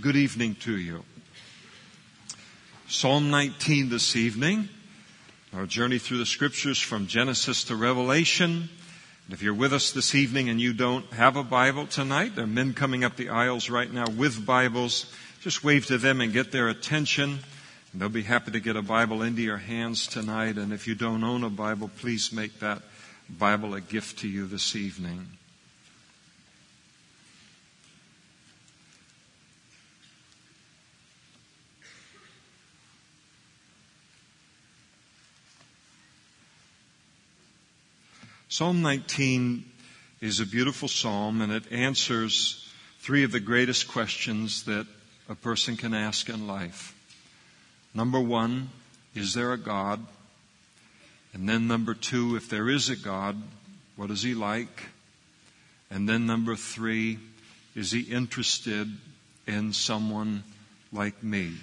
Good evening to you. Psalm 19 this evening. Our journey through the scriptures from Genesis to Revelation. And if you're with us this evening and you don't have a Bible tonight, there are men coming up the aisles right now with Bibles. Just wave to them and get their attention. And they'll be happy to get a Bible into your hands tonight. And if you don't own a Bible, please make that Bible a gift to you this evening. Psalm 19 is a beautiful psalm and it answers three of the greatest questions that a person can ask in life. Number one, is there a God? And then number two, if there is a God, what is he like? And then number three, is he interested in someone like me?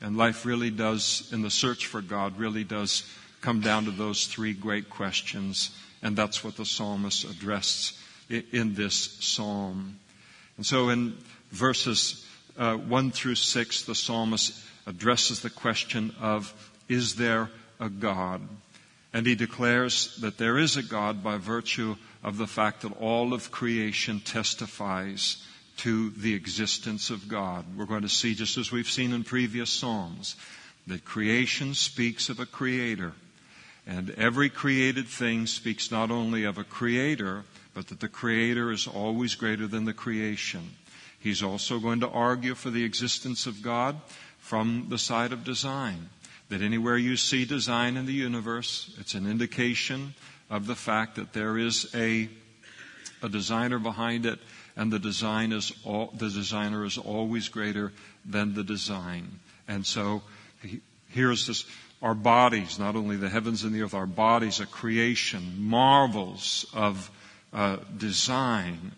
And life really does, in the search for God, really does come down to those three great questions and that's what the psalmist addressed in this psalm. And so in verses uh, 1 through 6, the psalmist addresses the question of, is there a God? And he declares that there is a God by virtue of the fact that all of creation testifies to the existence of God. We're going to see, just as we've seen in previous Psalms, that creation speaks of a creator and every created thing speaks not only of a creator, but that the creator is always greater than the creation. He's also going to argue for the existence of God from the side of design. That anywhere you see design in the universe, it's an indication of the fact that there is a, a designer behind it, and the design is all, the designer is always greater than the design. And so here's this our bodies, not only the heavens and the earth, our bodies, a creation, marvels of uh, design,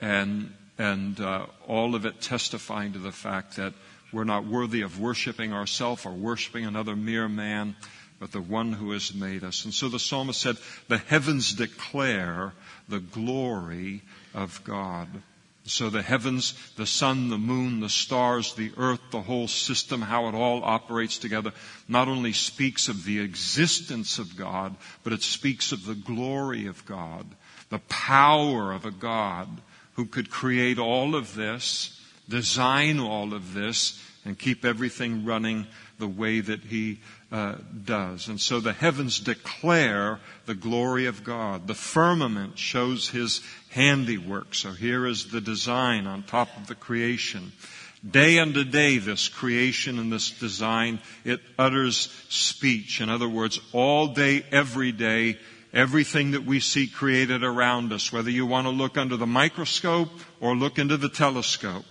and and uh, all of it testifying to the fact that we're not worthy of worshiping ourselves or worshiping another mere man, but the one who has made us. And so the psalmist said, "The heavens declare the glory of God." So the heavens, the sun, the moon, the stars, the earth, the whole system, how it all operates together, not only speaks of the existence of God, but it speaks of the glory of God, the power of a God who could create all of this, design all of this, and keep everything running the way that He uh, does. And so the heavens declare the glory of God. The firmament shows His handiwork. So here is the design on top of the creation. Day unto day, this creation and this design, it utters speech. In other words, all day, every day, everything that we see created around us, whether you want to look under the microscope or look into the telescope,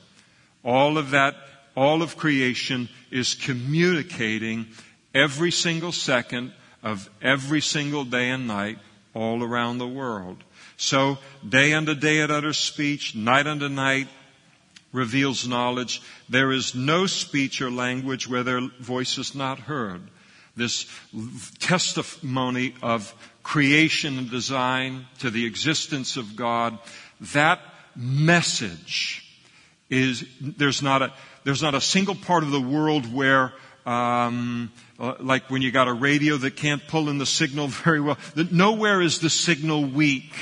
all of that, all of creation is communicating every single second of every single day and night all around the world. So day unto day it utters speech, night unto night reveals knowledge. There is no speech or language where their voice is not heard. This testimony of creation and design to the existence of God, that message is, there's not a, there's not a single part of the world where um, uh, like when you got a radio that can't pull in the signal very well. Nowhere is the signal weak.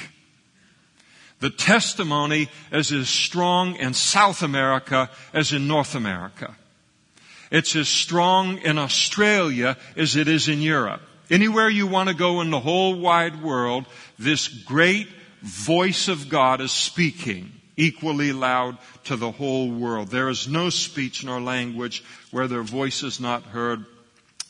The testimony is as strong in South America as in North America. It's as strong in Australia as it is in Europe. Anywhere you want to go in the whole wide world, this great voice of God is speaking equally loud to the whole world. There is no speech nor language where their voice is not heard.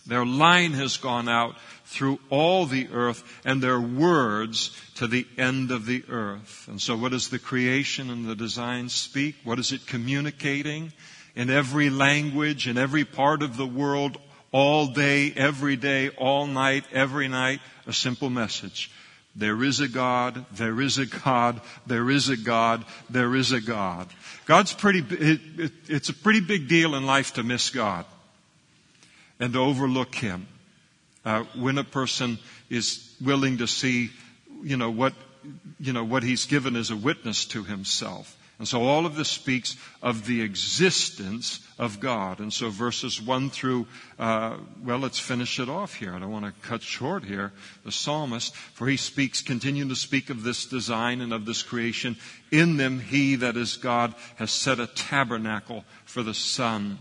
Their line has gone out through all the earth and their words to the end of the earth. And so what does the creation and the design speak? What is it communicating? In every language, in every part of the world, all day, every day, all night, every night, a simple message. There is a God, there is a God, there is a God, there is a God. God's pretty, it, it, it's a pretty big deal in life to miss God and to overlook Him. Uh, when a person is willing to see, you know, what, you know, what He's given as a witness to Himself And so all of this speaks of the existence of God. And so verses 1 through, uh, well, let's finish it off here. I don't want to cut short here. The psalmist, for he speaks, continuing to speak of this design and of this creation. In them he, that is God, has set a tabernacle for the sun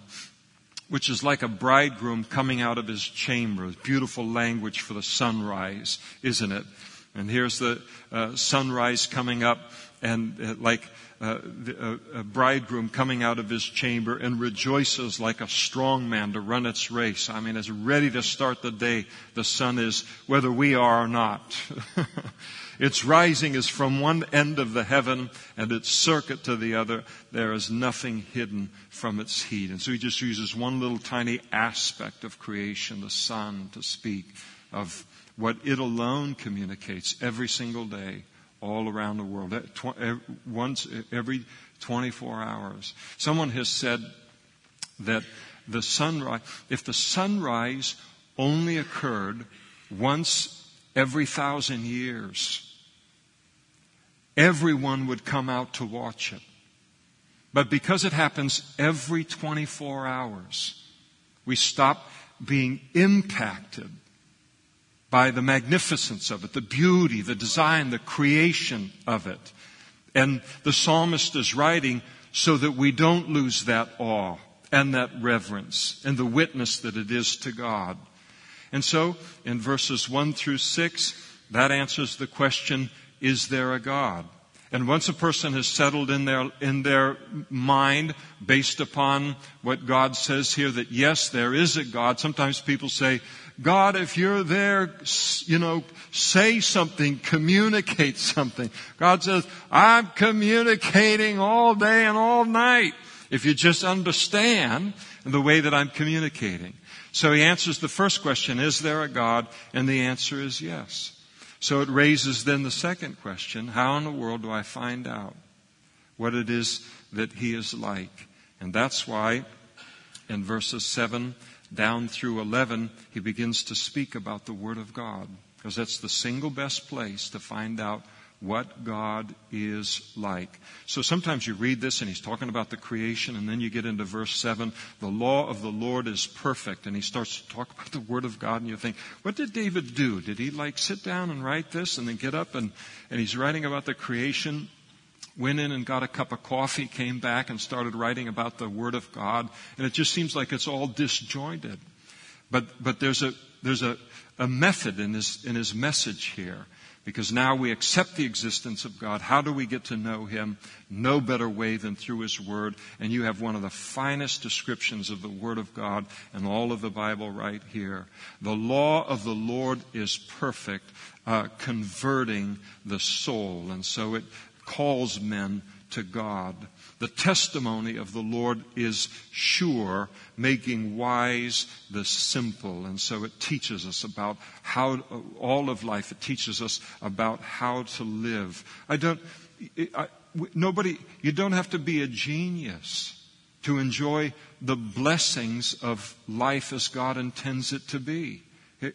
which is like a bridegroom coming out of his chamber. Beautiful language for the sunrise, isn't it? And here's the uh, sunrise coming up, and uh, like uh, the, a bridegroom coming out of his chamber and rejoices like a strong man to run its race. I mean, it's ready to start the day. The sun is, whether we are or not. its rising is from one end of the heaven and its circuit to the other. There is nothing hidden from its heat. And so he just uses one little tiny aspect of creation, the sun, to speak of what it alone communicates every single day all around the world, once every 24 hours. Someone has said that the sunrise, if the sunrise only occurred once every thousand years, everyone would come out to watch it. But because it happens every 24 hours, we stop being impacted by the magnificence of it, the beauty, the design, the creation of it. And the psalmist is writing so that we don't lose that awe and that reverence and the witness that it is to God. And so, in verses 1 through 6, that answers the question, is there a God? And once a person has settled in their, in their mind based upon what God says here that yes, there is a God, sometimes people say, God, if you're there, you know, say something, communicate something. God says, I'm communicating all day and all night. If you just understand the way that I'm communicating. So he answers the first question, is there a God? And the answer is yes. So it raises then the second question, how in the world do I find out what it is that he is like? And that's why in verses 7 down through 11, he begins to speak about the Word of God. Because that's the single best place to find out what God is like. So sometimes you read this and he's talking about the creation and then you get into verse 7, the law of the Lord is perfect and he starts to talk about the word of God and you think, what did David do? Did he like sit down and write this and then get up and, and he's writing about the creation went in and got a cup of coffee, came back and started writing about the Word of God, and it just seems like it's all disjointed. But, but there's a, there's a, a method in his, in his message here. Because now we accept the existence of God. How do we get to know Him? No better way than through His Word. And you have one of the finest descriptions of the Word of God in all of the Bible right here. The law of the Lord is perfect, uh, converting the soul. And so it calls men to God. The testimony of the Lord is sure, making wise the simple. And so it teaches us about how, all of life, it teaches us about how to live. I don't, I, nobody, you don't have to be a genius to enjoy the blessings of life as God intends it to be.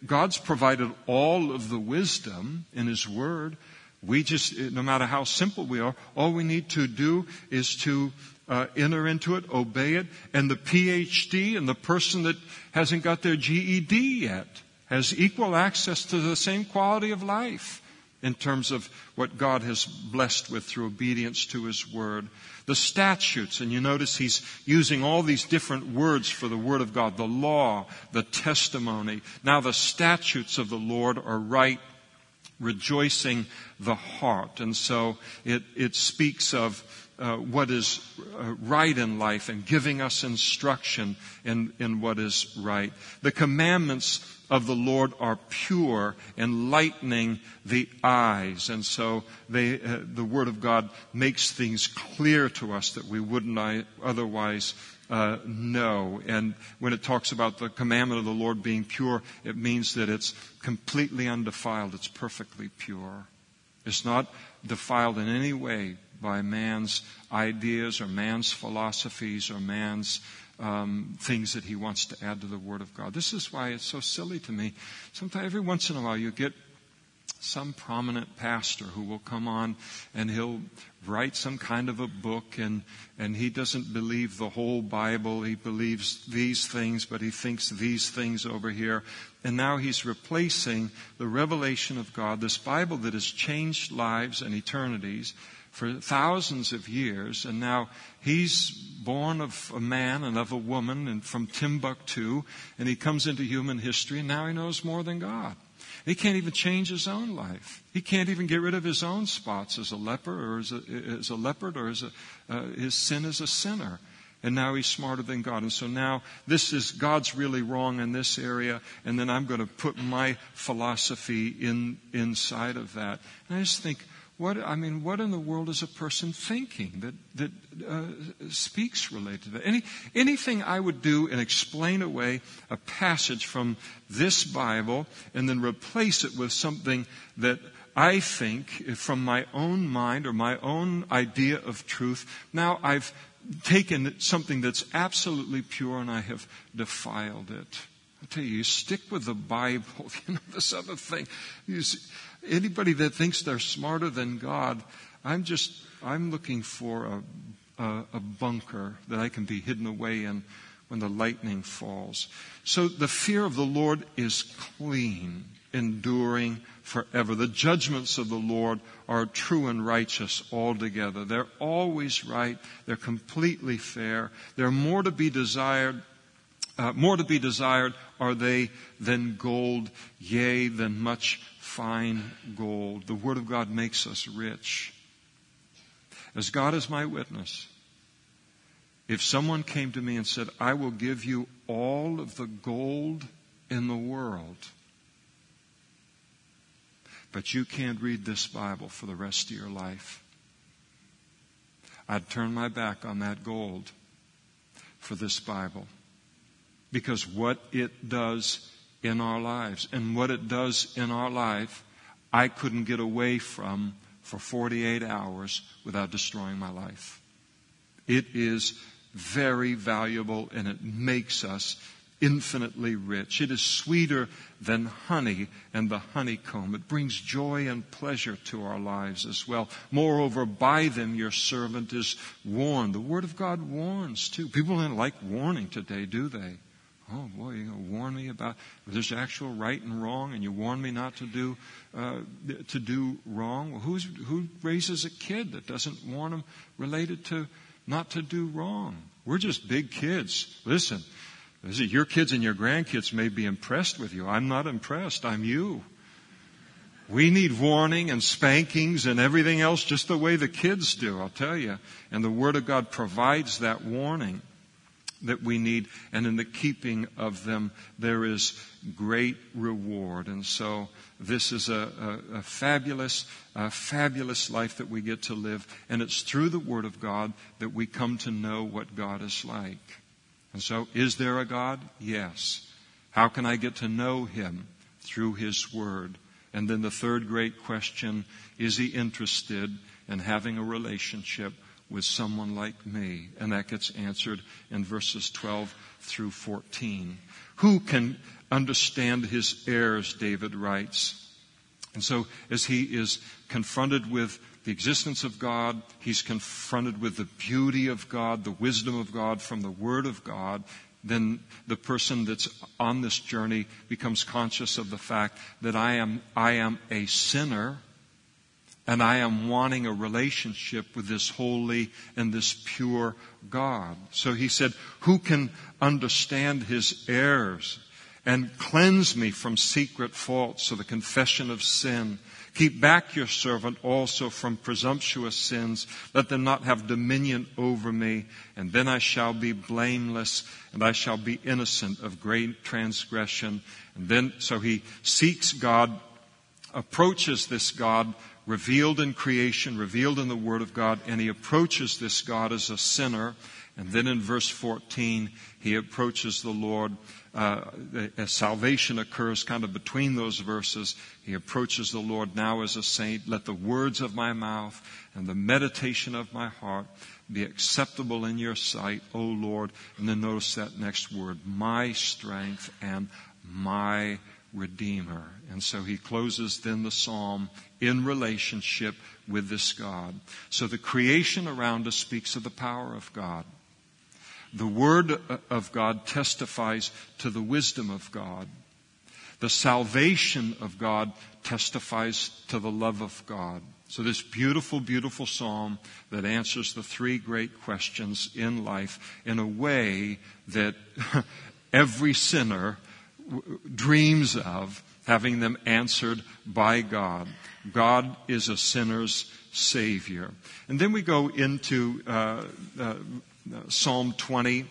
God's provided all of the wisdom in His Word. We just, no matter how simple we are, all we need to do is to uh, enter into it, obey it, and the PhD and the person that hasn't got their GED yet has equal access to the same quality of life in terms of what God has blessed with through obedience to His Word. The statutes, and you notice He's using all these different words for the Word of God. The law, the testimony. Now the statutes of the Lord are right rejoicing the heart. And so it, it speaks of uh, what is uh, right in life and giving us instruction in, in what is right. The commandments of the Lord are pure, enlightening the eyes. And so they, uh, the Word of God makes things clear to us that we wouldn't otherwise uh, know. And when it talks about the commandment of the Lord being pure, it means that it's completely undefiled. It's perfectly pure. It's not defiled in any way by man's ideas or man's philosophies or man's um, things that he wants to add to the Word of God. This is why it's so silly to me. Sometimes, every once in a while, you get some prominent pastor who will come on and he'll write some kind of a book and, and he doesn't believe the whole Bible. He believes these things, but he thinks these things over here. And now he's replacing the revelation of God, this Bible that has changed lives and eternities for thousands of years. And now he's born of a man and of a woman and from Timbuktu and he comes into human history and now he knows more than God. He can't even change his own life. He can't even get rid of his own spots as a leper or as a, as a leopard or as a, uh, his sin as a sinner. And now he's smarter than God. And so now this is God's really wrong in this area, and then I'm going to put my philosophy in inside of that. And I just think, what I mean, what in the world is a person thinking that that uh, speaks related to that? Any anything I would do and explain away a passage from this Bible and then replace it with something that I think from my own mind or my own idea of truth. Now I've taken something that's absolutely pure and I have defiled it. I tell you, you stick with the Bible. You know, this other thing. See, anybody that thinks they're smarter than God, I'm just, I'm looking for a, a, a bunker that I can be hidden away in when the lightning falls. So the fear of the Lord is clean, enduring forever. The judgments of the Lord are true and righteous altogether. They're always right. They're completely fair. They're more to be desired uh, more to be desired are they than gold, yea, than much fine gold. The Word of God makes us rich. As God is my witness, if someone came to me and said, I will give you all of the gold in the world, but you can't read this Bible for the rest of your life, I'd turn my back on that gold for this Bible. Because what it does in our lives and what it does in our life, I couldn't get away from for 48 hours without destroying my life. It is very valuable and it makes us infinitely rich. It is sweeter than honey and the honeycomb. It brings joy and pleasure to our lives as well. Moreover, by them your servant is warned. The Word of God warns too. People don't like warning today, do they? Oh boy, to warn me about there's actual right and wrong, and you warn me not to do uh, to do wrong. Well, who's, who raises a kid that doesn't warn them related to not to do wrong? We're just big kids. Listen, your kids and your grandkids may be impressed with you. I'm not impressed. I'm you. We need warning and spankings and everything else just the way the kids do, I'll tell you. And the Word of God provides that warning that we need, and in the keeping of them, there is great reward. And so, this is a, a, a fabulous, a fabulous life that we get to live, and it's through the Word of God that we come to know what God is like. And so, is there a God? Yes. How can I get to know Him? Through His Word. And then the third great question, is He interested in having a relationship with someone like me? And that gets answered in verses 12 through 14. Who can understand his errors, David writes. And so as he is confronted with the existence of God, he's confronted with the beauty of God, the wisdom of God from the Word of God, then the person that's on this journey becomes conscious of the fact that I am, I am a sinner and I am wanting a relationship with this holy and this pure God. So he said, who can understand his errors and cleanse me from secret faults of the confession of sin? Keep back your servant also from presumptuous sins. Let them not have dominion over me. And then I shall be blameless and I shall be innocent of great transgression. And then, so he seeks God, approaches this God revealed in creation, revealed in the Word of God, and he approaches this God as a sinner. And then in verse 14, he approaches the Lord. Uh, as salvation occurs kind of between those verses, he approaches the Lord now as a saint. Let the words of my mouth and the meditation of my heart be acceptable in your sight, O Lord. And then notice that next word, my strength and my Redeemer. And so he closes then the psalm in relationship with this God. So the creation around us speaks of the power of God. The Word uh, of God testifies to the wisdom of God. The salvation of God testifies to the love of God. So, this beautiful, beautiful psalm that answers the three great questions in life in a way that every sinner dreams of having them answered by God. God is a sinner's Savior. And then we go into uh, uh, Psalm 20.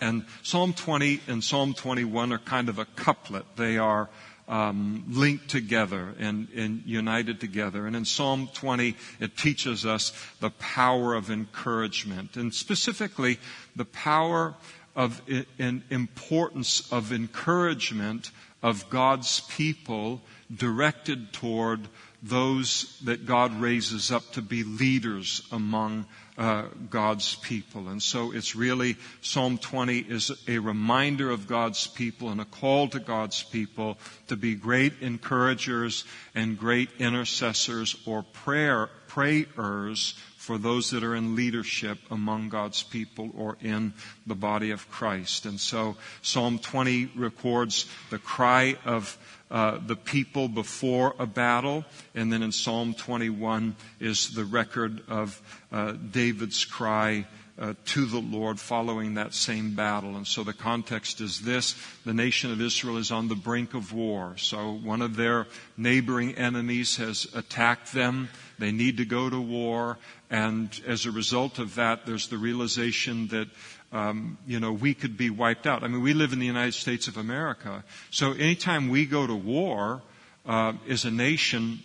And Psalm 20 and Psalm 21 are kind of a couplet. They are um, linked together and, and, united together. And in Psalm 20, it teaches us the power of encouragement, and specifically the power of an importance of encouragement of God's people directed toward those that God raises up to be leaders among uh, God's people. And so it's really, Psalm 20 is a reminder of God's people and a call to God's people to be great encouragers and great intercessors or prayer, prayers for those that are in leadership among God's people or in the body of Christ. And so Psalm 20 records the cry of uh, the people before a battle, and then in Psalm 21 is the record of uh, David's cry uh, to the Lord following that same battle. And so the context is this the nation of Israel is on the brink of war. So one of their neighboring enemies has attacked them. They need to go to war. And as a result of that, there's the realization that um, you know, we could be wiped out. I mean, we live in the United States of America. So anytime we go to war uh, as a nation,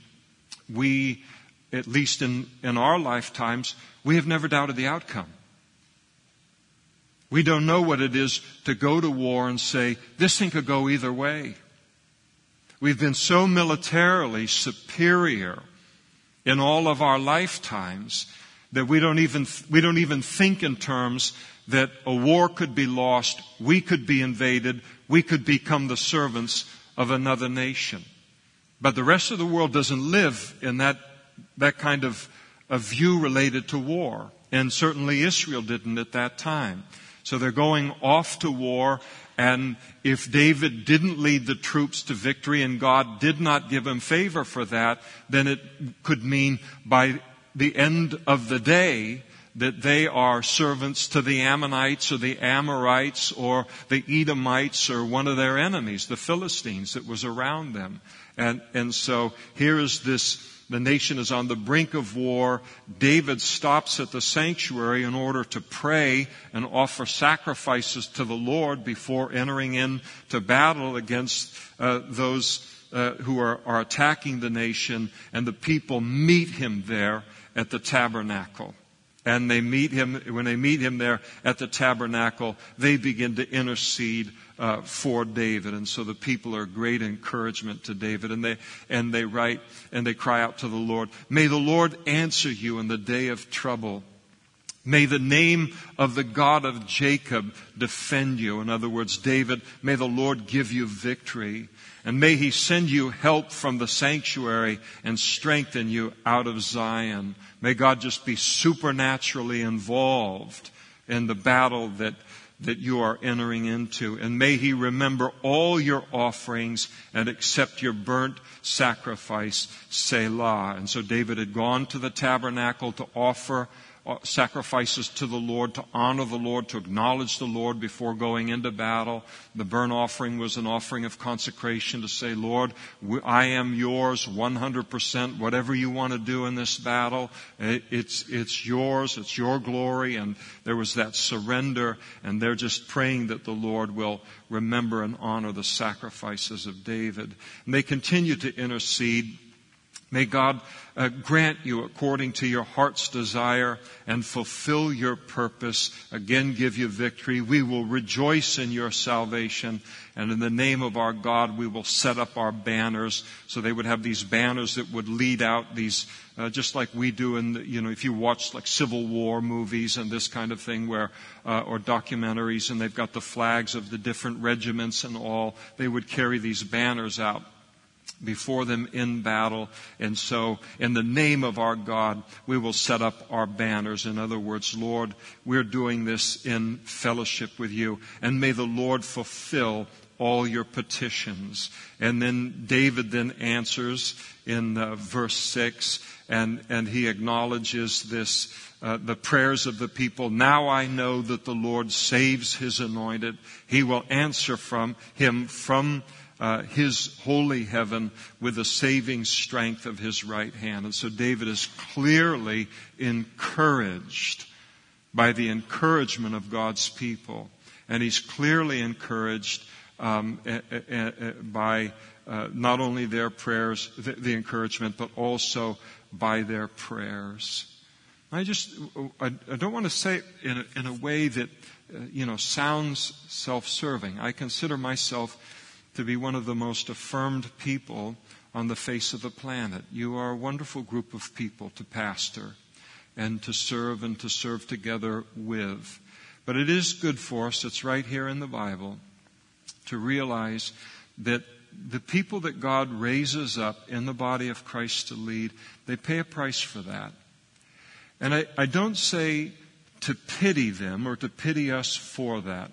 we, at least in, in our lifetimes, we have never doubted the outcome. We don't know what it is to go to war and say, this thing could go either way. We've been so militarily superior in all of our lifetimes that we don't even, we don't even think in terms that a war could be lost, we could be invaded, we could become the servants of another nation. But the rest of the world doesn't live in that, that kind of a view related to war. And certainly Israel didn't at that time. So they're going off to war, and if David didn't lead the troops to victory and God did not give him favor for that, then it could mean by the end of the day that they are servants to the Ammonites or the Amorites or the Edomites or one of their enemies, the Philistines that was around them. And, and so here is this the nation is on the brink of war. David stops at the sanctuary in order to pray and offer sacrifices to the Lord before entering into battle against uh, those uh, who are, are attacking the nation. And the people meet him there at the tabernacle and they meet him, when they meet him there at the tabernacle, they begin to intercede uh, for David. And so the people are great encouragement to David. And they, and they write and they cry out to the Lord, May the Lord answer you in the day of trouble. May the name of the God of Jacob defend you. In other words, David, may the Lord give you victory. And may he send you help from the sanctuary and strengthen you out of Zion. May God just be supernaturally involved in the battle that, that you are entering into. And may he remember all your offerings and accept your burnt sacrifice, Selah. And so David had gone to the tabernacle to offer Uh, sacrifices to the Lord, to honor the Lord, to acknowledge the Lord before going into battle. The burnt offering was an offering of consecration to say, Lord, I am yours 100%. Whatever you want to do in this battle, it's, it's yours. It's your glory. And there was that surrender. And they're just praying that the Lord will remember and honor the sacrifices of David. And they continue to intercede May God uh, grant you according to your heart's desire and fulfill your purpose. Again, give you victory. We will rejoice in your salvation. And in the name of our God, we will set up our banners. So they would have these banners that would lead out these, uh, just like we do in, the, you know, if you watch like Civil War movies and this kind of thing where, uh, or documentaries and they've got the flags of the different regiments and all, they would carry these banners out before them in battle. And so, in the name of our God, we will set up our banners. In other words, Lord, we're doing this in fellowship with you. And may the Lord fulfill all your petitions. And then David then answers in uh, verse 6, and, and he acknowledges this, uh, the prayers of the people. Now I know that the Lord saves his anointed. He will answer from him from uh, his holy heaven with the saving strength of his right hand. And so David is clearly encouraged by the encouragement of God's people. And he's clearly encouraged um, a, a, a, by uh, not only their prayers, the, the, encouragement, but also by their prayers. I just, I, I don't want to say it in a, in a way that, uh, you know, sounds self-serving. I consider myself to be one of the most affirmed people on the face of the planet. You are a wonderful group of people to pastor and to serve and to serve together with. But it is good for us, it's right here in the Bible, to realize that the people that God raises up in the body of Christ to lead, they pay a price for that. And I, I don't say to pity them or to pity us for that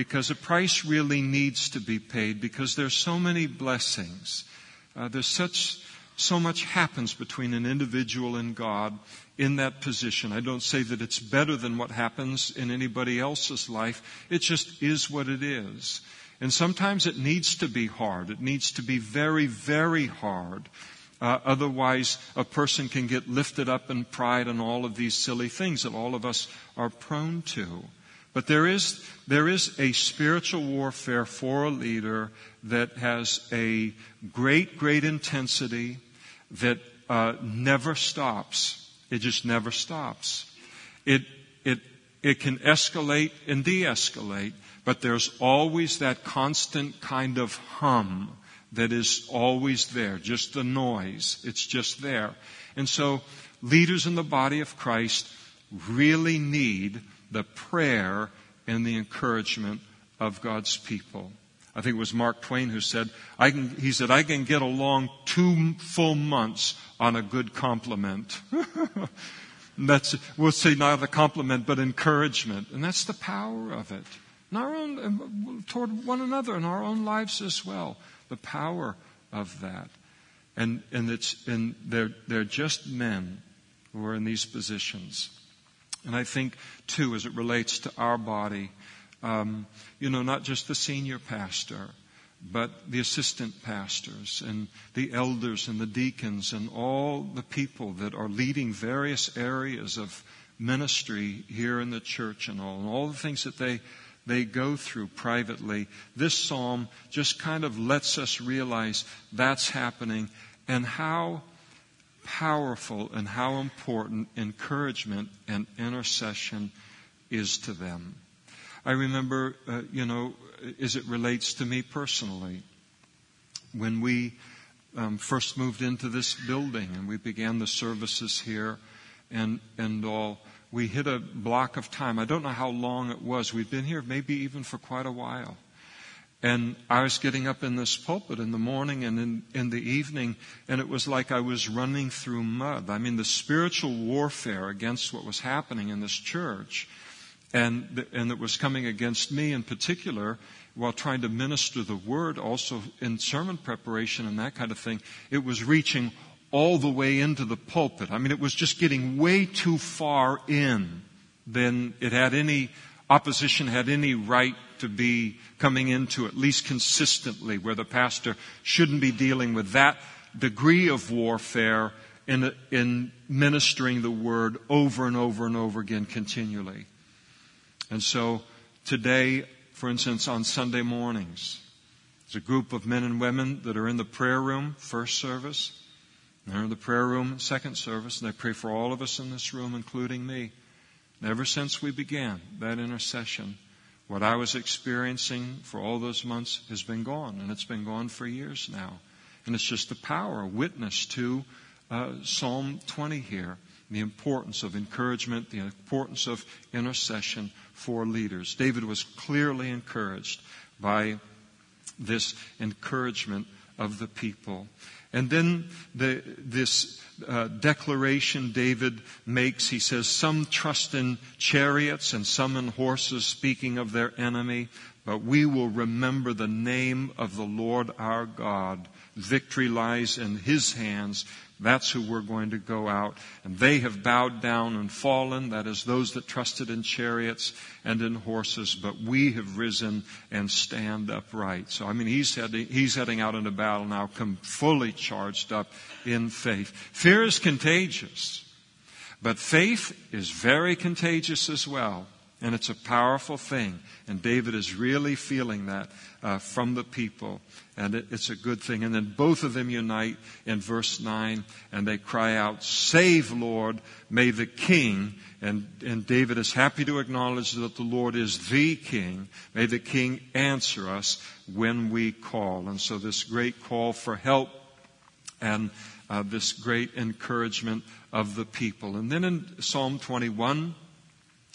because a price really needs to be paid because there's so many blessings. Uh, there's such, so much happens between an individual and God in that position. I don't say that it's better than what happens in anybody else's life. It just is what it is. And sometimes it needs to be hard. It needs to be very, very hard. Uh, otherwise, a person can get lifted up in pride and all of these silly things that all of us are prone to. But there is, there is a spiritual warfare for a leader that has a great, great intensity that uh, never stops. It just never stops. It, it, it can escalate and de-escalate, but there's always that constant kind of hum that is always there, just the noise. It's just there. And so leaders in the body of Christ really need the prayer and the encouragement of God's people. I think it was Mark Twain who said, I can, he said, I can get along two full months on a good compliment. that's, we'll say not a compliment, but encouragement. And that's the power of it. In our own, um, toward one another in our own lives as well. The power of that. And, and it's, and they're, they're just men who are in these positions. And I think, too, as it relates to our body, um, you know, not just the senior pastor, but the assistant pastors and the elders and the deacons and all the people that are leading various areas of ministry here in the church and all, and all the things that they they go through privately. This psalm just kind of lets us realize that's happening and how powerful and how important encouragement and intercession is to them. I remember, uh, you know, as it relates to me personally, when we um, first moved into this building and we began the services here and, and all, we hit a block of time. I don't know how long it was. We'd been here maybe even for quite a while. And I was getting up in this pulpit in the morning and in, in the evening, and it was like I was running through mud. I mean, the spiritual warfare against what was happening in this church, and, and that was coming against me in particular, while trying to minister the word, also in sermon preparation and that kind of thing, it was reaching all the way into the pulpit. I mean, it was just getting way too far in than it had any opposition had any right to be coming into at least consistently where the pastor shouldn't be dealing with that degree of warfare in, in ministering the word over and over and over again continually. And so today, for instance, on Sunday mornings, there's a group of men and women that are in the prayer room, first service. They're in the prayer room, second service, and they pray for all of us in this room, including me. And ever since we began that intercession, what I was experiencing for all those months has been gone, and it's been gone for years now. And it's just the power, witness to uh, Psalm 20 here, the importance of encouragement, the importance of intercession for leaders. David was clearly encouraged by this encouragement of the people. And then the, this uh, declaration David makes, he says, Some trust in chariots and some in horses, speaking of their enemy, but we will remember the name of the Lord our God. Victory lies in his hands. That's who we're going to go out. And they have bowed down and fallen. That is those that trusted in chariots and in horses. But we have risen and stand upright. So, I mean, he's heading, he's heading out into battle now, come fully charged up in faith. Fear is contagious. But faith is very contagious as well. And it's a powerful thing. And David is really feeling that uh, from the people. And it, it's a good thing. And then both of them unite in verse 9 and they cry out, Save, Lord, may the king. And, and David is happy to acknowledge that the Lord is the king. May the king answer us when we call. And so this great call for help and uh, this great encouragement of the people. And then in Psalm 21,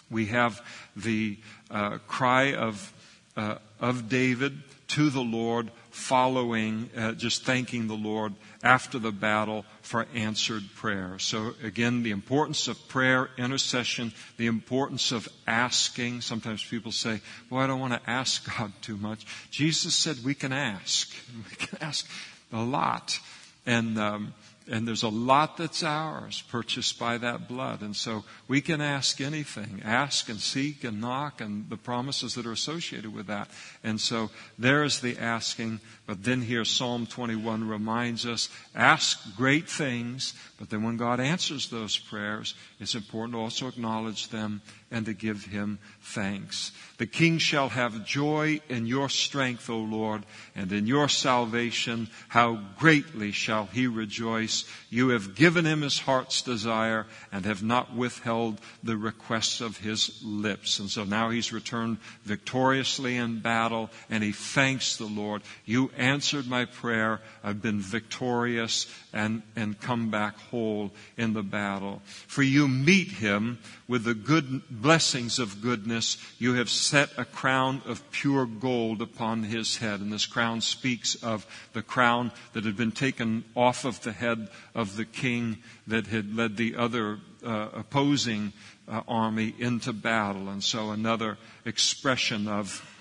we have the uh, cry of, uh, of David to the Lord following, uh, just thanking the Lord after the battle for answered prayer. So again, the importance of prayer, intercession, the importance of asking. Sometimes people say, well, I don't want to ask God too much. Jesus said we can ask. We can ask a lot. And, um, and there's a lot that's ours purchased by that blood. And so we can ask anything, ask and seek and knock and the promises that are associated with that. And so there's the asking. But then here Psalm 21 reminds us, ask great things, but then when God answers those prayers, it's important to also acknowledge them and to give him thanks. The king shall have joy in your strength, O Lord, and in your salvation. How greatly shall he rejoice. You have given him his heart's desire and have not withheld the requests of his lips. And so now he's returned victoriously in battle and he thanks the Lord. You answered my prayer. I've been victorious and, and come back whole in the battle. For you meet him with the good blessings of goodness. You have set a crown of pure gold upon his head. And this crown speaks of the crown that had been taken off of the head of the king that had led the other uh, opposing uh, army into battle. And so another expression of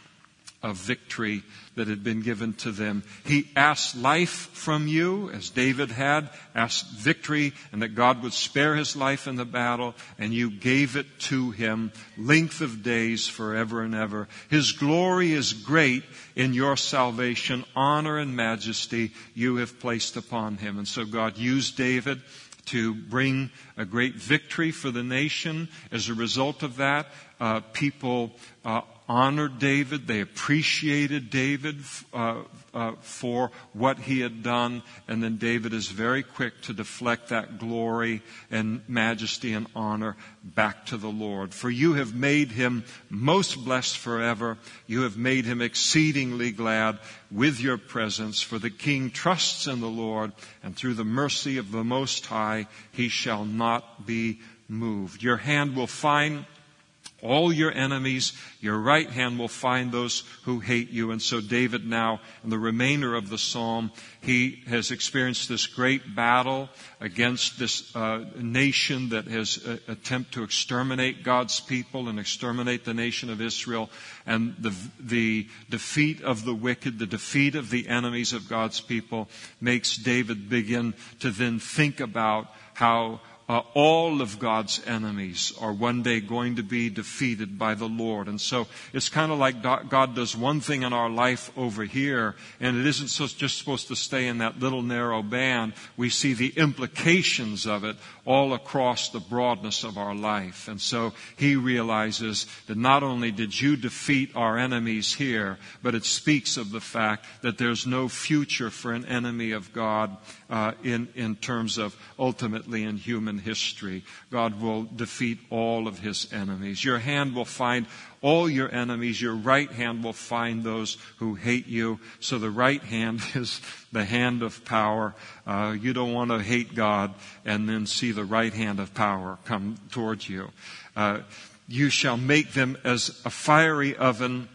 of victory that had been given to them. He asked life from you, as David had, asked victory, and that God would spare his life in the battle, and you gave it to him, length of days forever and ever. His glory is great in your salvation, honor and majesty you have placed upon him. And so God used David to bring a great victory for the nation. As a result of that, uh, people uh, honored David. They appreciated David uh, uh, for what he had done. And then David is very quick to deflect that glory and majesty and honor back to the Lord. For you have made him most blessed forever. You have made him exceedingly glad with your presence. For the king trusts in the Lord, and through the mercy of the Most High, he shall not be moved. Your hand will find all your enemies. Your right hand will find those who hate you. And so David now, in the remainder of the psalm, he has experienced this great battle against this uh, nation that has uh, attempt to exterminate God's people and exterminate the nation of Israel. And the, the defeat of the wicked, the defeat of the enemies of God's people makes David begin to then think about how uh, all of God's enemies are one day going to be defeated by the Lord. And so it's kind of like God does one thing in our life over here, and it isn't so, just supposed to stay in that little narrow band. We see the implications of it all across the broadness of our life. And so he realizes that not only did you defeat our enemies here, but it speaks of the fact that there's no future for an enemy of God uh, in, in terms of ultimately in human history. God will defeat all of his enemies. Your hand will find all your enemies. Your right hand will find those who hate you. So the right hand is the hand of power. Uh, you don't want to hate God and then see the right hand of power come towards you. Uh, you shall make them as a fiery oven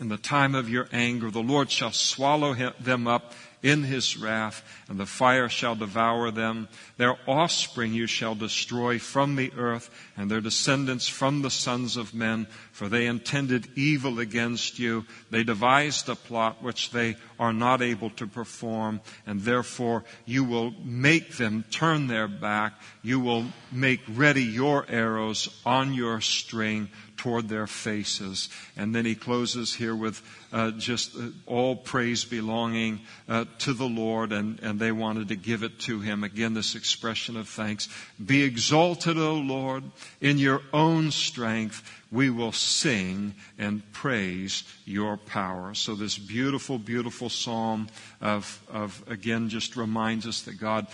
in the time of your anger. The Lord shall swallow them up in his wrath, and the fire shall devour them. Their offspring you shall destroy from the earth, and their descendants from the sons of men, for they intended evil against you. They devised a plot which they are not able to perform, and therefore you will make them turn their back. You will make ready your arrows on your string toward their faces. And then he closes here with uh, just uh, all praise belonging uh, to the Lord, and, and they wanted to give it to him. Again, this expression of thanks. Be exalted, O Lord, in your own strength. We will sing and praise your power. So this beautiful, beautiful psalm of, of again, just reminds us that God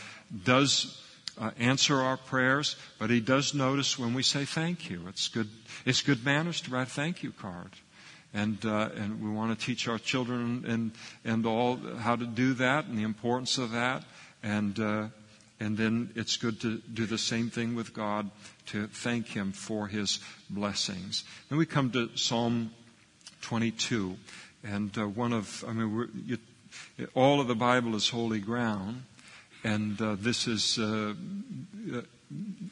does uh, answer our prayers, but He does notice when we say thank you. It's good, it's good manners to write a thank you card. And, uh, and we want to teach our children and, and all how to do that and the importance of that. And, uh, and then it's good to do the same thing with God, to thank Him for His blessings. Then we come to Psalm 22. And uh, one of, I mean, you, all of the Bible is holy ground. And uh, this is uh, uh,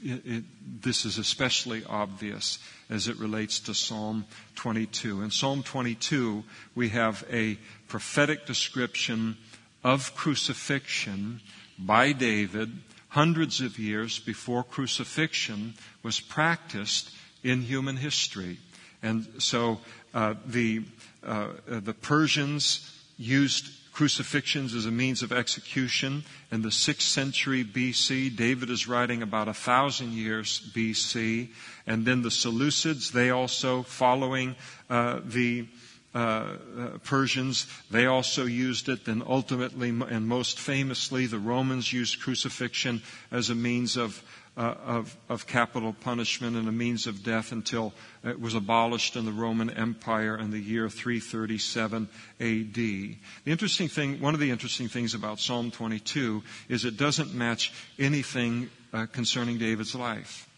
it, it, this is especially obvious as it relates to Psalm 22. In Psalm 22, we have a prophetic description of crucifixion by David hundreds of years before crucifixion was practiced in human history. And so uh, the, uh, the Persians used crucifixions as a means of execution in the 6th century BC. David is writing about a thousand years BC. And then the Seleucids, they also, following uh, the uh, uh, Persians, they also used it. Then ultimately and most famously, the Romans used crucifixion as a means of uh, of, of capital punishment and a means of death until it was abolished in the Roman Empire in the year 337 AD. The interesting thing, one of the interesting things about Psalm 22 is it doesn't match anything uh, concerning David's life.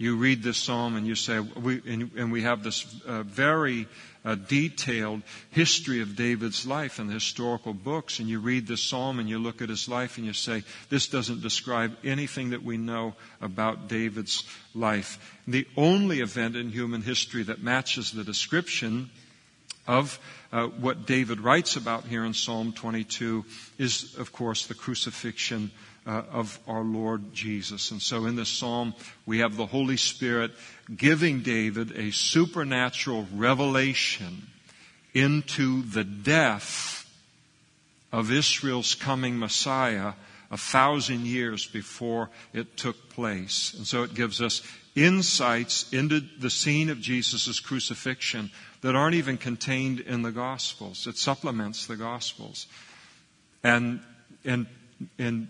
You read this psalm and you say, we, and, and we have this uh, very a detailed history of David's life in the historical books, and you read this psalm and you look at his life and you say, this doesn't describe anything that we know about David's life. The only event in human history that matches the description of uh, what David writes about here in Psalm 22 is, of course, the crucifixion uh, of our Lord Jesus. And so in this psalm, we have the Holy Spirit giving David a supernatural revelation into the death of Israel's coming Messiah a thousand years before it took place. And so it gives us insights into the scene of Jesus' crucifixion that aren't even contained in the Gospels. It supplements the Gospels. And, and, and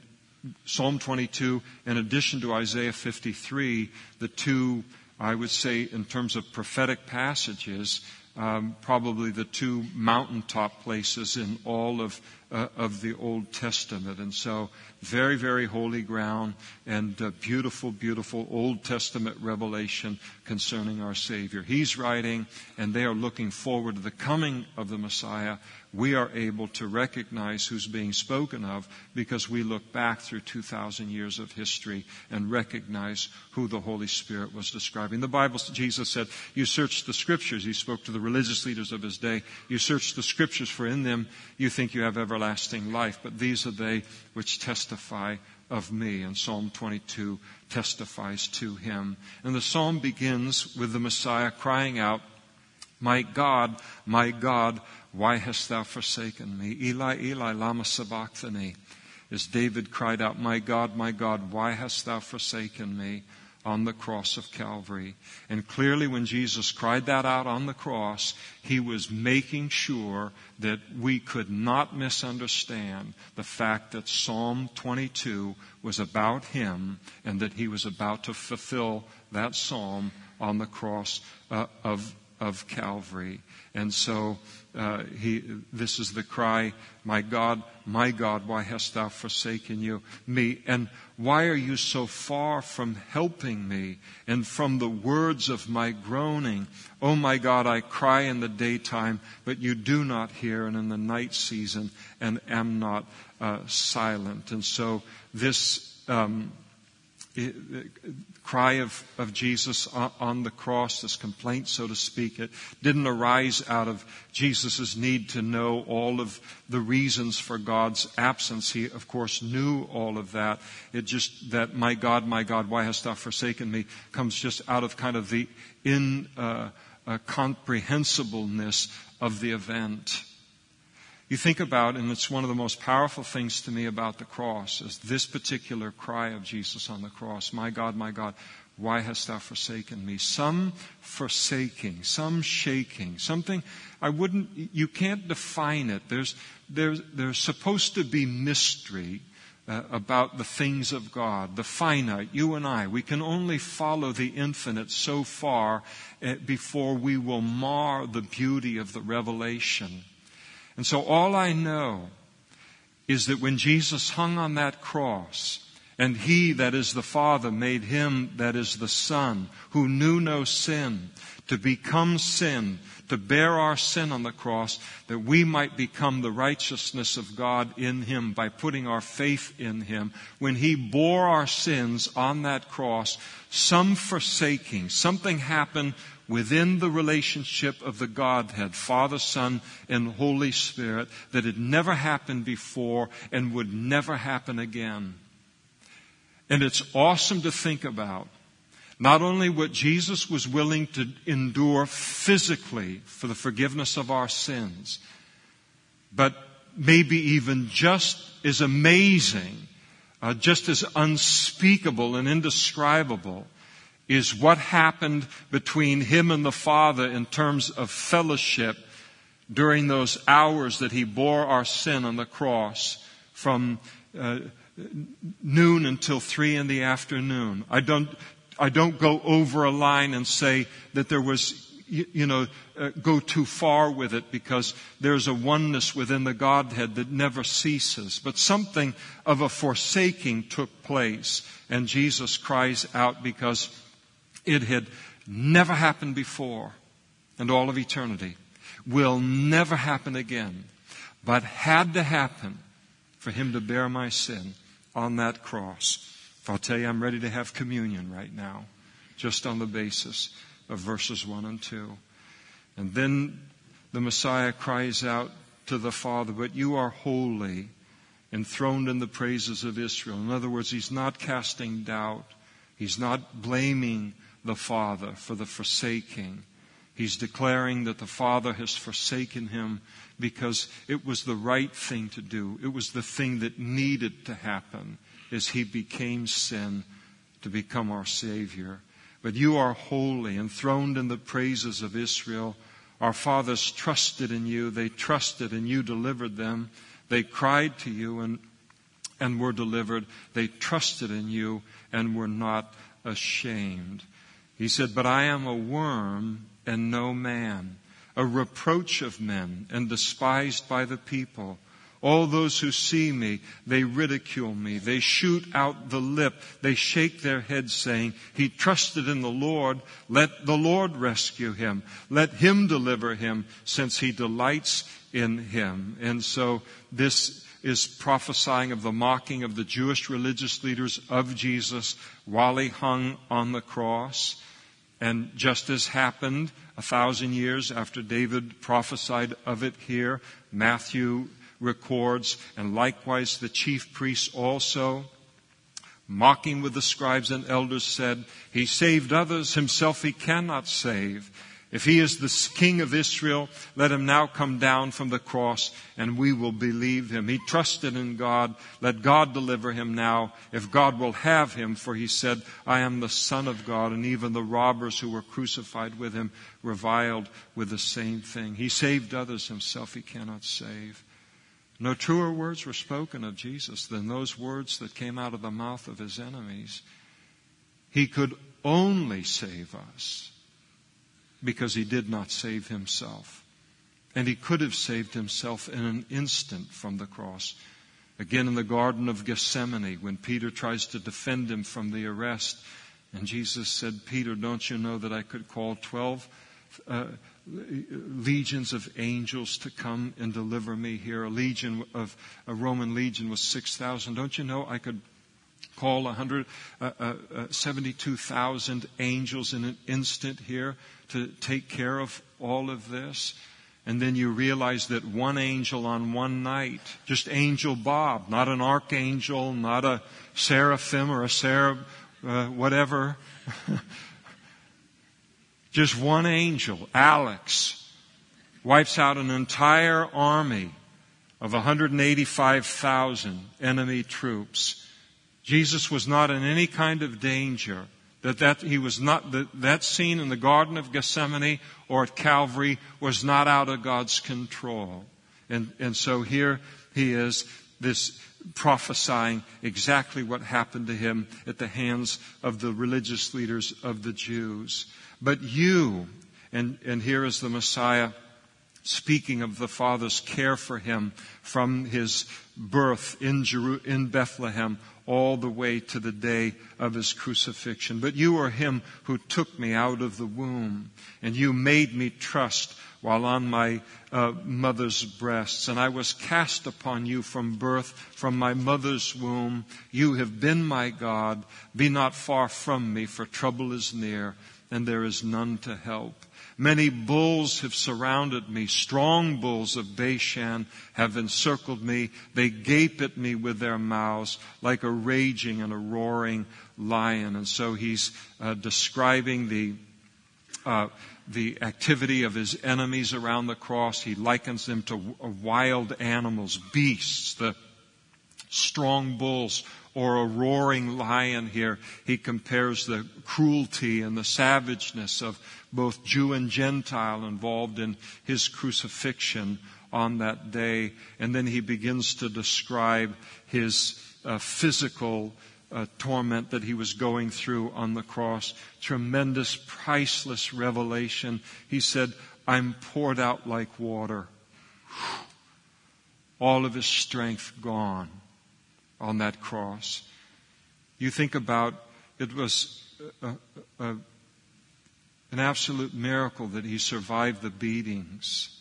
Psalm 22, in addition to Isaiah 53, the two, I would say, in terms of prophetic passages, um, probably the two mountaintop places in all of uh, of the Old Testament. And so, very, very holy ground and beautiful, beautiful Old Testament revelation concerning our Savior. He's writing, and they are looking forward to the coming of the Messiah we are able to recognize who's being spoken of because we look back through 2,000 years of history and recognize who the Holy Spirit was describing. The Bible, Jesus said, You search the scriptures. He spoke to the religious leaders of his day. You search the scriptures, for in them you think you have everlasting life, but these are they which testify of me. And Psalm 22 testifies to him. And the psalm begins with the Messiah crying out, My God, my God, why hast thou forsaken me? Eli, Eli, lama sabachthani. As David cried out, My God, my God, why hast thou forsaken me? On the cross of Calvary. And clearly, when Jesus cried that out on the cross, he was making sure that we could not misunderstand the fact that Psalm 22 was about him and that he was about to fulfill that psalm on the cross uh, of, of Calvary. And so uh, he, this is the cry, My God, my God, why hast thou forsaken you, me? And why are you so far from helping me and from the words of my groaning? Oh my God, I cry in the daytime, but you do not hear, and in the night season, and am not uh, silent. And so this um, cry of, of Jesus on the cross, this complaint, so to speak, it didn't arise out of Jesus' need to know all of the reasons for God's absence. He, of course, knew all of that. It just, that, my God, my God, why hast thou forsaken me, comes just out of kind of the incomprehensibleness uh, uh, of the event. You think about, and it's one of the most powerful things to me about the cross, is this particular cry of Jesus on the cross My God, my God, why hast thou forsaken me? Some forsaking, some shaking, something I wouldn't, you can't define it. There's, there's, there's supposed to be mystery uh, about the things of God, the finite, you and I. We can only follow the infinite so far uh, before we will mar the beauty of the revelation. And so all I know is that when Jesus hung on that cross, and he, that is the Father, made him, that is the Son, who knew no sin, to become sin, to bear our sin on the cross, that we might become the righteousness of God in him by putting our faith in him. When he bore our sins on that cross, some forsaking, something happened within the relationship of the Godhead, Father, Son, and Holy Spirit that had never happened before and would never happen again. And it's awesome to think about not only what Jesus was willing to endure physically for the forgiveness of our sins, but maybe even just as amazing, uh, just as unspeakable and indescribable is what happened between him and the Father in terms of fellowship during those hours that he bore our sin on the cross from uh, noon until three in the afternoon. I don't, I don't go over a line and say that there was, you, you know, uh, go too far with it because there's a oneness within the Godhead that never ceases. But something of a forsaking took place and Jesus cries out because it had never happened before and all of eternity. Will never happen again. But had to happen for him to bear my sin on that cross. If I'll tell you, I'm ready to have communion right now, just on the basis of verses 1 and 2. And then the Messiah cries out to the Father, But you are holy, enthroned in the praises of Israel. In other words, he's not casting doubt, he's not blaming the Father for the forsaking. He's declaring that the Father has forsaken him because it was the right thing to do. It was the thing that needed to happen as he became sin to become our Savior. But you are holy, enthroned in the praises of Israel. Our fathers trusted in you. They trusted and you delivered them. They cried to you and, and were delivered. They trusted in you and were not ashamed. He said, But I am a worm and no man, a reproach of men and despised by the people. All those who see me, they ridicule me. They shoot out the lip. They shake their heads saying, He trusted in the Lord. Let the Lord rescue him. Let him deliver him since he delights in him. And so this is prophesying of the mocking of the Jewish religious leaders of Jesus while he hung on the cross. And just as happened a thousand years after David prophesied of it here, Matthew records, and likewise the chief priests also, mocking with the scribes and elders, said, He saved others, himself he cannot save. If he is the king of Israel, let him now come down from the cross and we will believe him. He trusted in God. Let God deliver him now if God will have him. For he said, I am the son of God. And even the robbers who were crucified with him reviled with the same thing. He saved others himself. He cannot save. No truer words were spoken of Jesus than those words that came out of the mouth of his enemies. He could only save us because he did not save himself. And he could have saved himself in an instant from the cross. Again in the Garden of Gethsemane, when Peter tries to defend him from the arrest, and Jesus said, Peter, don't you know that I could call 12 uh, legions of angels to come and deliver me here. A legion of a Roman legion was 6,000. Don't you know I could call 172,000 uh, uh, uh angels in an instant here to take care of all of this? And then you realize that one angel on one night, just Angel Bob, not an archangel, not a seraphim or a cherub, uh, whatever. Just one angel, Alex, wipes out an entire army of 185,000 enemy troops. Jesus was not in any kind of danger. That, that he was not that, that scene in the Garden of Gethsemane or at Calvary was not out of God's control. And, and so here he is, this prophesying exactly what happened to him at the hands of the religious leaders of the Jews. But you, and, and here is the Messiah speaking of the Father's care for him from his birth in, Jeru- in Bethlehem all the way to the day of his crucifixion. But you are him who took me out of the womb, and you made me trust while on my uh, mother's breasts. And I was cast upon you from birth, from my mother's womb. You have been my God. Be not far from me, for trouble is near and there is none to help. Many bulls have surrounded me. Strong bulls of Bashan have encircled me. They gape at me with their mouths like a raging and a roaring lion. And so he's uh, describing the uh, the activity of his enemies around the cross. He likens them to wild animals, beasts, the strong bulls or a roaring lion here. He compares the cruelty and the savageness of both Jew and Gentile involved in his crucifixion on that day. And then he begins to describe his uh, physical uh, torment that he was going through on the cross. Tremendous, priceless revelation. He said, I'm poured out like water. All of his strength gone on that cross. You think about it was an absolute miracle that he survived the beatings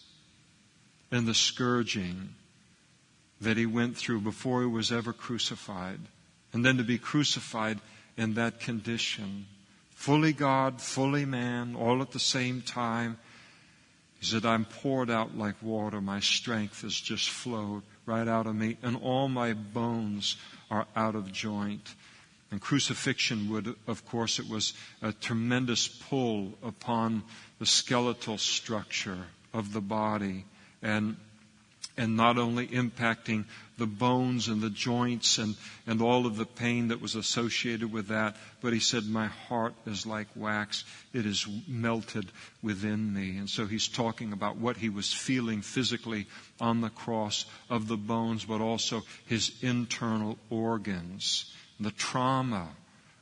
and the scourging that he went through before he was ever crucified. And then to be crucified in that condition. Fully God, fully man, all at the same time. He said, I'm poured out like water. My strength has just flowed right out of me, and all my bones are out of joint. And crucifixion would, of course, it was a tremendous pull upon the skeletal structure of the body and and not only impacting the bones and the joints and, and all of the pain that was associated with that, but he said, My heart is like wax. It is melted within me. And so he's talking about what he was feeling physically on the cross of the bones, but also his internal organs, the trauma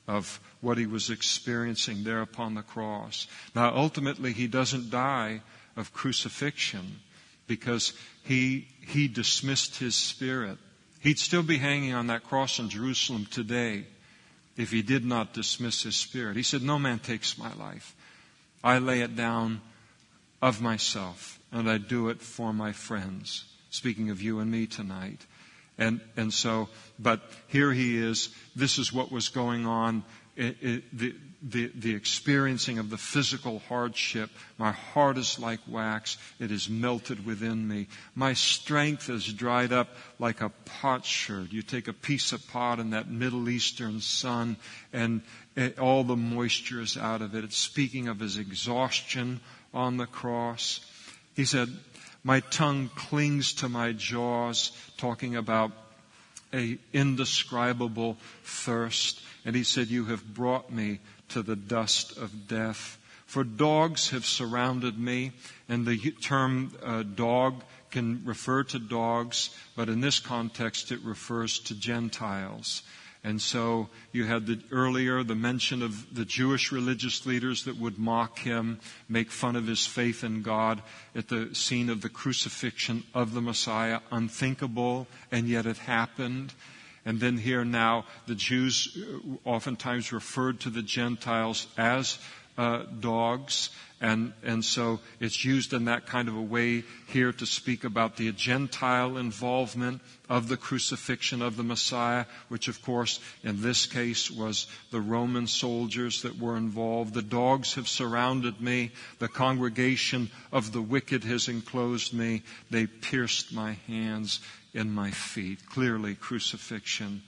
of what he was experiencing there upon the cross. Now, ultimately, he doesn't die of crucifixion because he, he dismissed his spirit. He'd still be hanging on that cross in Jerusalem today if he did not dismiss his spirit. He said, No man takes my life. I lay it down of myself, and I do it for my friends. Speaking of you and me tonight. And, and so, but here he is. This is what was going on it, it, the, the, the experiencing of the physical hardship. My heart is like wax. It is melted within me. My strength is dried up like a potsherd. You take a piece of pot in that Middle Eastern sun and it, all the moisture is out of it. It's speaking of his exhaustion on the cross. He said, my tongue clings to my jaws, talking about a indescribable thirst. And he said, you have brought me to the dust of death. For dogs have surrounded me, and the term uh, dog can refer to dogs, but in this context it refers to Gentiles. And so you had the, earlier the mention of the Jewish religious leaders that would mock him, make fun of his faith in God at the scene of the crucifixion of the Messiah. Unthinkable, and yet it happened. And then here now, the Jews uh, oftentimes referred to the Gentiles as uh, dogs. And, and so it's used in that kind of a way here to speak about the Gentile involvement of the crucifixion of the Messiah, which of course in this case was the Roman soldiers that were involved. The dogs have surrounded me. The congregation of the wicked has enclosed me. They pierced my hands and my feet. Clearly, crucifixion.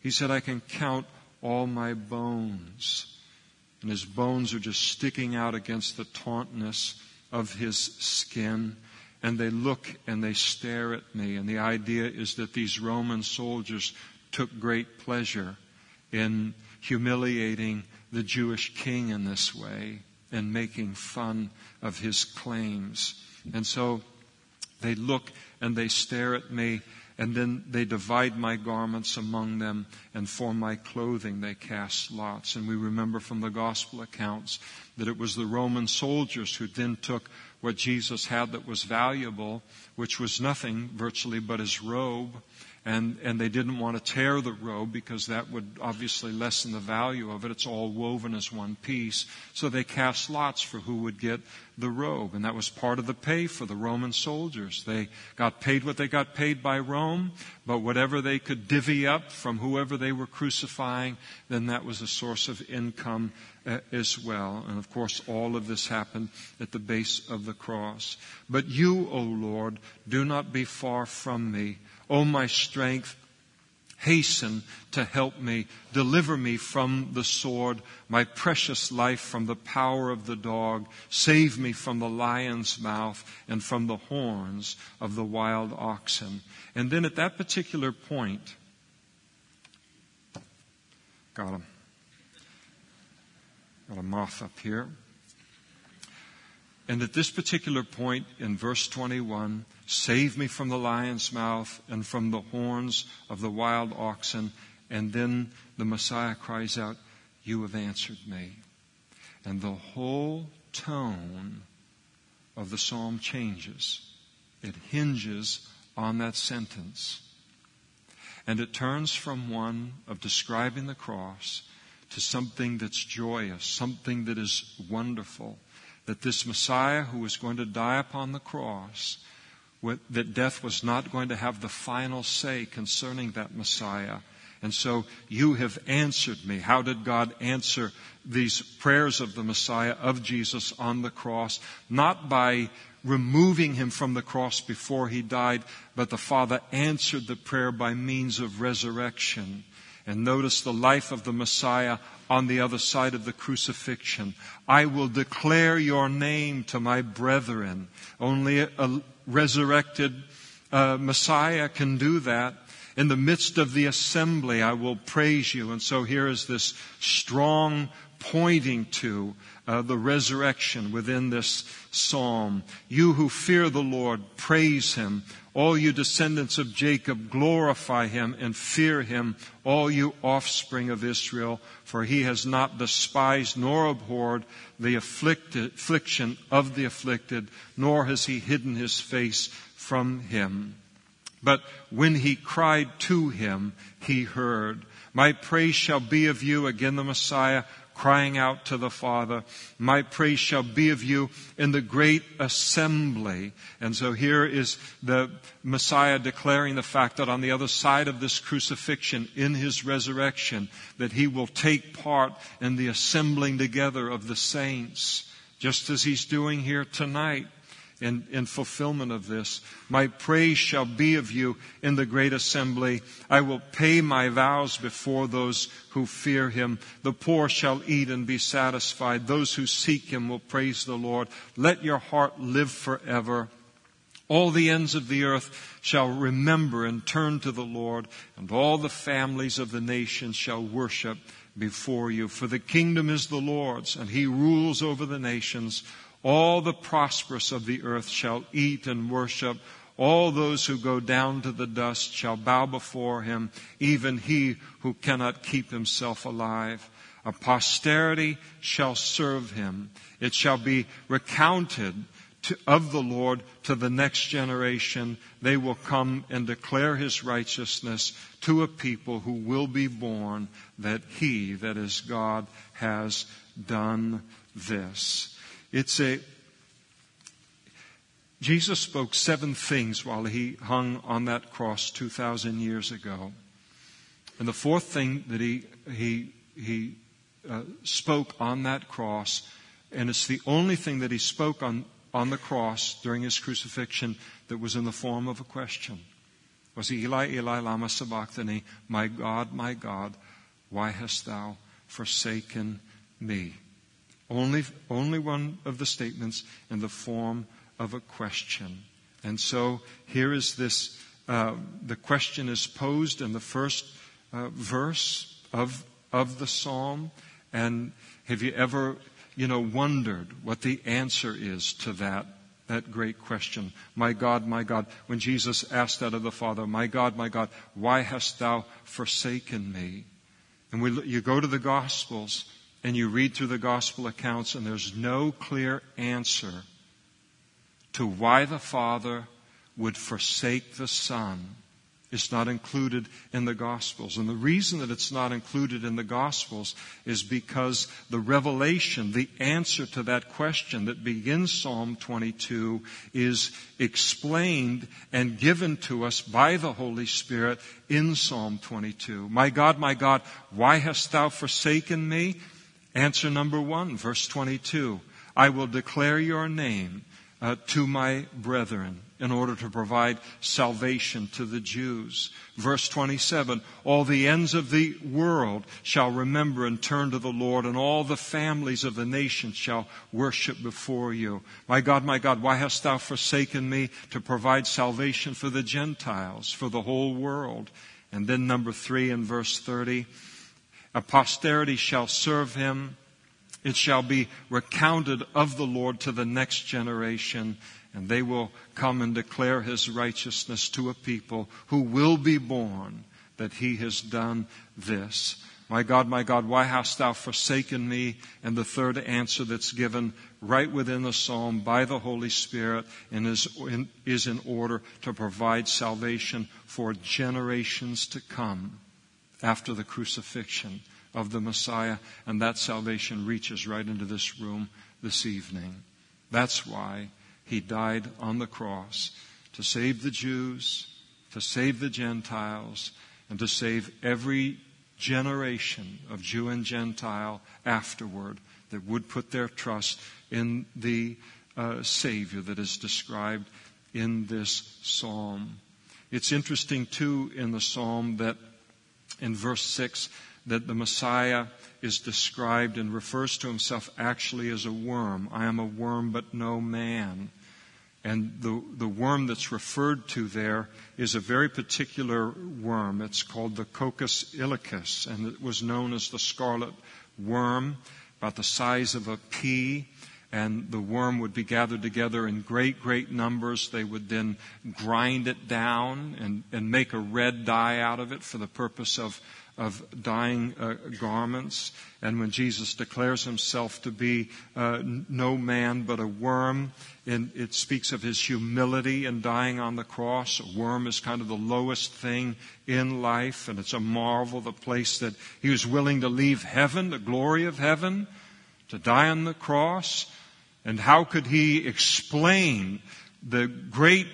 He said, I can count all my bones. And his bones are just sticking out against the tautness of his skin. And they look and they stare at me. And the idea is that these Roman soldiers took great pleasure in humiliating the Jewish king in this way and making fun of his claims. And so they look and they stare at me, and then they divide my garments among them, and for my clothing they cast lots. And we remember from the gospel accounts that it was the Roman soldiers who then took what Jesus had that was valuable, which was nothing virtually but his robe, and, and they didn't want to tear the robe because that would obviously lessen the value of it. It's all woven as one piece. So they cast lots for who would get the robe. And that was part of the pay for the Roman soldiers. They got paid what they got paid by Rome, but whatever they could divvy up from whoever they were crucifying, then that was a source of income uh, as well. And of course, all of this happened at the base of the cross. But you, O Lord, do not be far from me. O my strength, hasten to help me. Deliver me from the sword, my precious life from the power of the dog. Save me from the lion's mouth and from the horns of the wild oxen. And then at that particular point, got him. Got a moth up here. And at this particular point in verse 21, save me from the lion's mouth and from the horns of the wild oxen. And then the Messiah cries out, You have answered me. And the whole tone of the psalm changes. It hinges on that sentence. And it turns from one of describing the cross to something that's joyous, something that is wonderful that this Messiah who is going to die upon the cross, that death was not going to have the final say concerning that Messiah. And so you have answered me. How did God answer these prayers of the Messiah, of Jesus on the cross? Not by removing him from the cross before he died, but the Father answered the prayer by means of resurrection. And notice the life of the Messiah on the other side of the crucifixion. I will declare your name to my brethren. Only a, resurrected uh, Messiah can do that. In the midst of the assembly, I will praise you. And so here is this strong pointing to uh, the resurrection within this psalm. You who fear the Lord, praise him. All you descendants of Jacob, glorify him and fear him, all you offspring of Israel, for he has not despised nor abhorred the affliction of the afflicted, nor has he hidden his face from him. But when he cried to him, he heard. My praise shall be of you, again the Messiah, crying out to the Father. My praise shall be of you in the great assembly. And so here is the Messiah declaring the fact that on the other side of this crucifixion, in his resurrection, that he will take part in the assembling together of the saints, just as he's doing here tonight in, in fulfillment of this. My praise shall be of you in the great assembly. I will pay my vows before those who fear him. The poor shall eat and be satisfied. Those who seek him will praise the Lord. Let your heart live forever. All the ends of the earth shall remember and turn to the Lord, and all the families of the nations shall worship before you. For the kingdom is the Lord's, and he rules over the nations. All the prosperous of the earth shall eat and worship. All those who go down to the dust shall bow before him, even he who cannot keep himself alive. A posterity shall serve him. It shall be recounted to, of the Lord to the next generation. They will come and declare his righteousness to a people who will be born that he, that is God, has done this. It's a, Jesus spoke seven things while he hung on that cross 2,000 years ago. And the fourth thing that he, he, he uh, spoke on that cross, and it's the only thing that he spoke on, on the cross during his crucifixion that was in the form of a question. Was Eli, Eli, lama sabachthani, my God, my God, why hast thou forsaken me? Only, only one of the statements in the form of a question. And so here is this uh, the question is posed in the first uh, verse of, of the psalm. And have you ever, you know, wondered what the answer is to that, that great question? My God, my God, when Jesus asked that of the Father, My God, my God, why hast thou forsaken me? And we, you go to the Gospels, and you read through the gospel accounts, and there's no clear answer to why the Father would forsake the Son. It's not included in the Gospels. And the reason that it's not included in the Gospels is because the revelation, the answer to that question that begins Psalm 22 is explained and given to us by the Holy Spirit in Psalm 22. My God, my God, why hast thou forsaken me? Answer number one, verse 22. I will declare your name uh, to my brethren in order to provide salvation to the Jews. Verse 27, all the ends of the world shall remember and turn to the Lord, and all the families of the nations shall worship before you. My God, my God, why hast thou forsaken me to provide salvation for the Gentiles, for the whole world? And then number three in verse 30, a posterity shall serve him. It shall be recounted of the Lord to the next generation, and they will come and declare his righteousness to a people who will be born that he has done this. My God, my God, why hast thou forsaken me? And the third answer that's given right within the psalm by the Holy Spirit and is in, is in order to provide salvation for generations to come after the crucifixion of the Messiah, and that salvation reaches right into this room this evening. That's why he died on the cross to save the Jews, to save the Gentiles, and to save every generation of Jew and Gentile afterward that would put their trust in the uh, Savior that is described in this psalm. It's interesting, too, in the psalm that in verse 6 that the Messiah is described and refers to himself actually as a worm. I am a worm, but no man. And the, the worm that's referred to there is a very particular worm. It's called the Coccus ilicis, and it was known as the scarlet worm, about the size of a pea. And the worm would be gathered together in great, great numbers. They would then grind it down and, and make a red dye out of it for the purpose of, of dyeing uh, garments. And when Jesus declares himself to be uh, no man but a worm, it speaks of his humility in dying on the cross. A worm is kind of the lowest thing in life, and it's a marvel, the place that he was willing to leave heaven, the glory of heaven, to die on the cross and how could he explain the great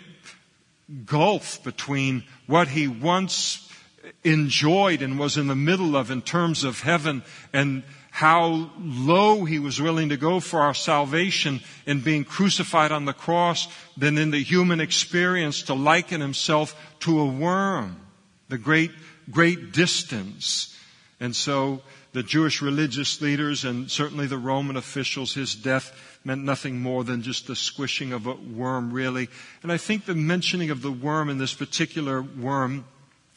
gulf between what he once enjoyed and was in the middle of in terms of heaven and how low he was willing to go for our salvation in being crucified on the cross than in the human experience to liken himself to a worm. The great, great distance. And so the Jewish religious leaders and certainly the Roman officials, his death meant nothing more than just the squishing of a worm, really. And I think the mentioning of the worm in this particular worm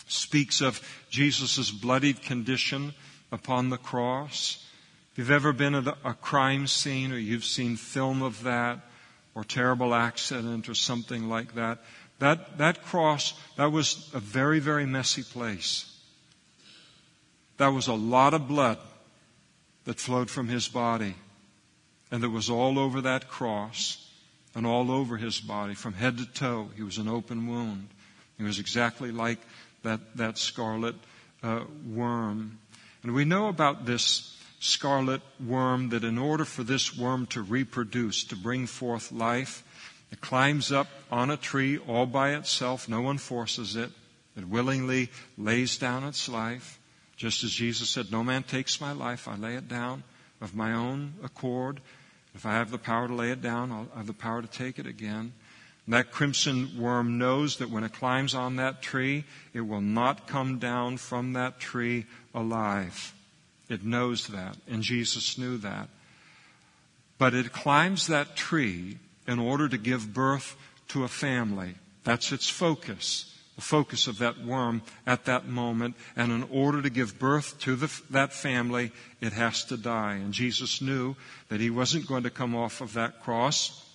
speaks of Jesus' bloodied condition upon the cross. If you've ever been at a crime scene or you've seen film of that, or terrible accident or something like that, that, that cross, that was a very, very messy place. That was a lot of blood that flowed from his body and that was all over that cross and all over his body from head to toe. He was an open wound. He was exactly like that, that scarlet uh, worm. And we know about this scarlet worm that in order for this worm to reproduce, to bring forth life, it climbs up on a tree all by itself. No one forces it. It willingly lays down its life. Just as Jesus said, No man takes my life, I lay it down of my own accord. If I have the power to lay it down, I'll have the power to take it again. And that crimson worm knows that when it climbs on that tree, it will not come down from that tree alive. It knows that, and Jesus knew that. But it climbs that tree in order to give birth to a family. That's its focus the focus of that worm at that moment. And in order to give birth to the, that family, it has to die. And Jesus knew that he wasn't going to come off of that cross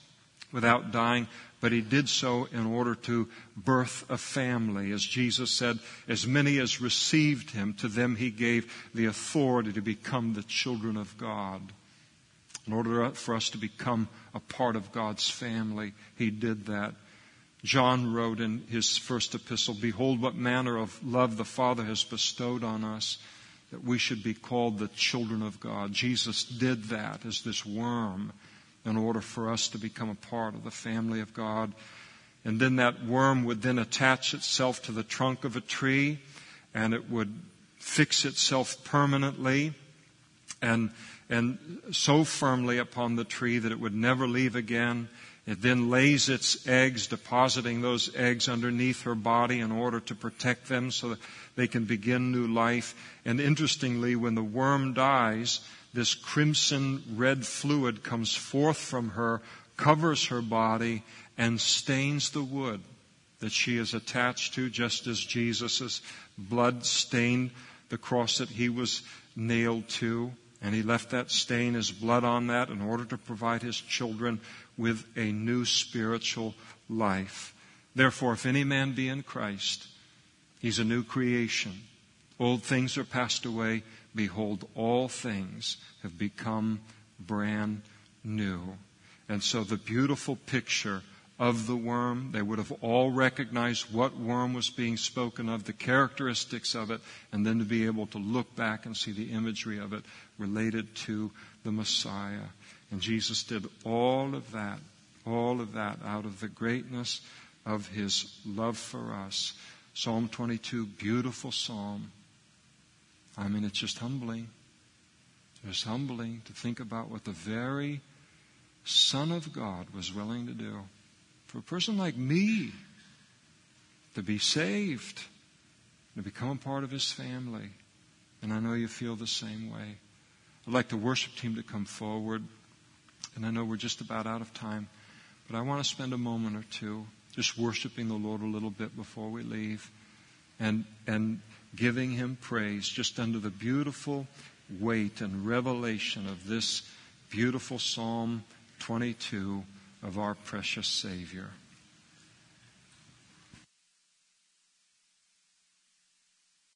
without dying, but he did so in order to birth a family. As Jesus said, as many as received him, to them he gave the authority to become the children of God. In order for us to become a part of God's family, he did that. John wrote in his first epistle, Behold, what manner of love the Father has bestowed on us, that we should be called the children of God. Jesus did that as this worm in order for us to become a part of the family of God. And then that worm would then attach itself to the trunk of a tree and it would fix itself permanently and, and so firmly upon the tree that it would never leave again. It then lays its eggs, depositing those eggs underneath her body in order to protect them so that they can begin new life. And interestingly, when the worm dies, this crimson red fluid comes forth from her, covers her body, and stains the wood that she is attached to, just as Jesus' blood stained the cross that he was nailed to. And he left that stain, his blood on that, in order to provide his children with a new spiritual life. Therefore, if any man be in Christ, he's a new creation. Old things are passed away. Behold, all things have become brand new. And so the beautiful picture of the worm, they would have all recognized what worm was being spoken of, the characteristics of it, and then to be able to look back and see the imagery of it related to the Messiah. And Jesus did all of that, all of that out of the greatness of his love for us. Psalm 22, beautiful psalm. I mean, it's just humbling. It's humbling to think about what the very Son of God was willing to do. For a person like me to be saved, to become a part of his family. And I know you feel the same way. I'd like the worship team to come forward. And I know we're just about out of time, but I want to spend a moment or two just worshiping the Lord a little bit before we leave and, and giving Him praise just under the beautiful weight and revelation of this beautiful psalm 22 of our precious Savior.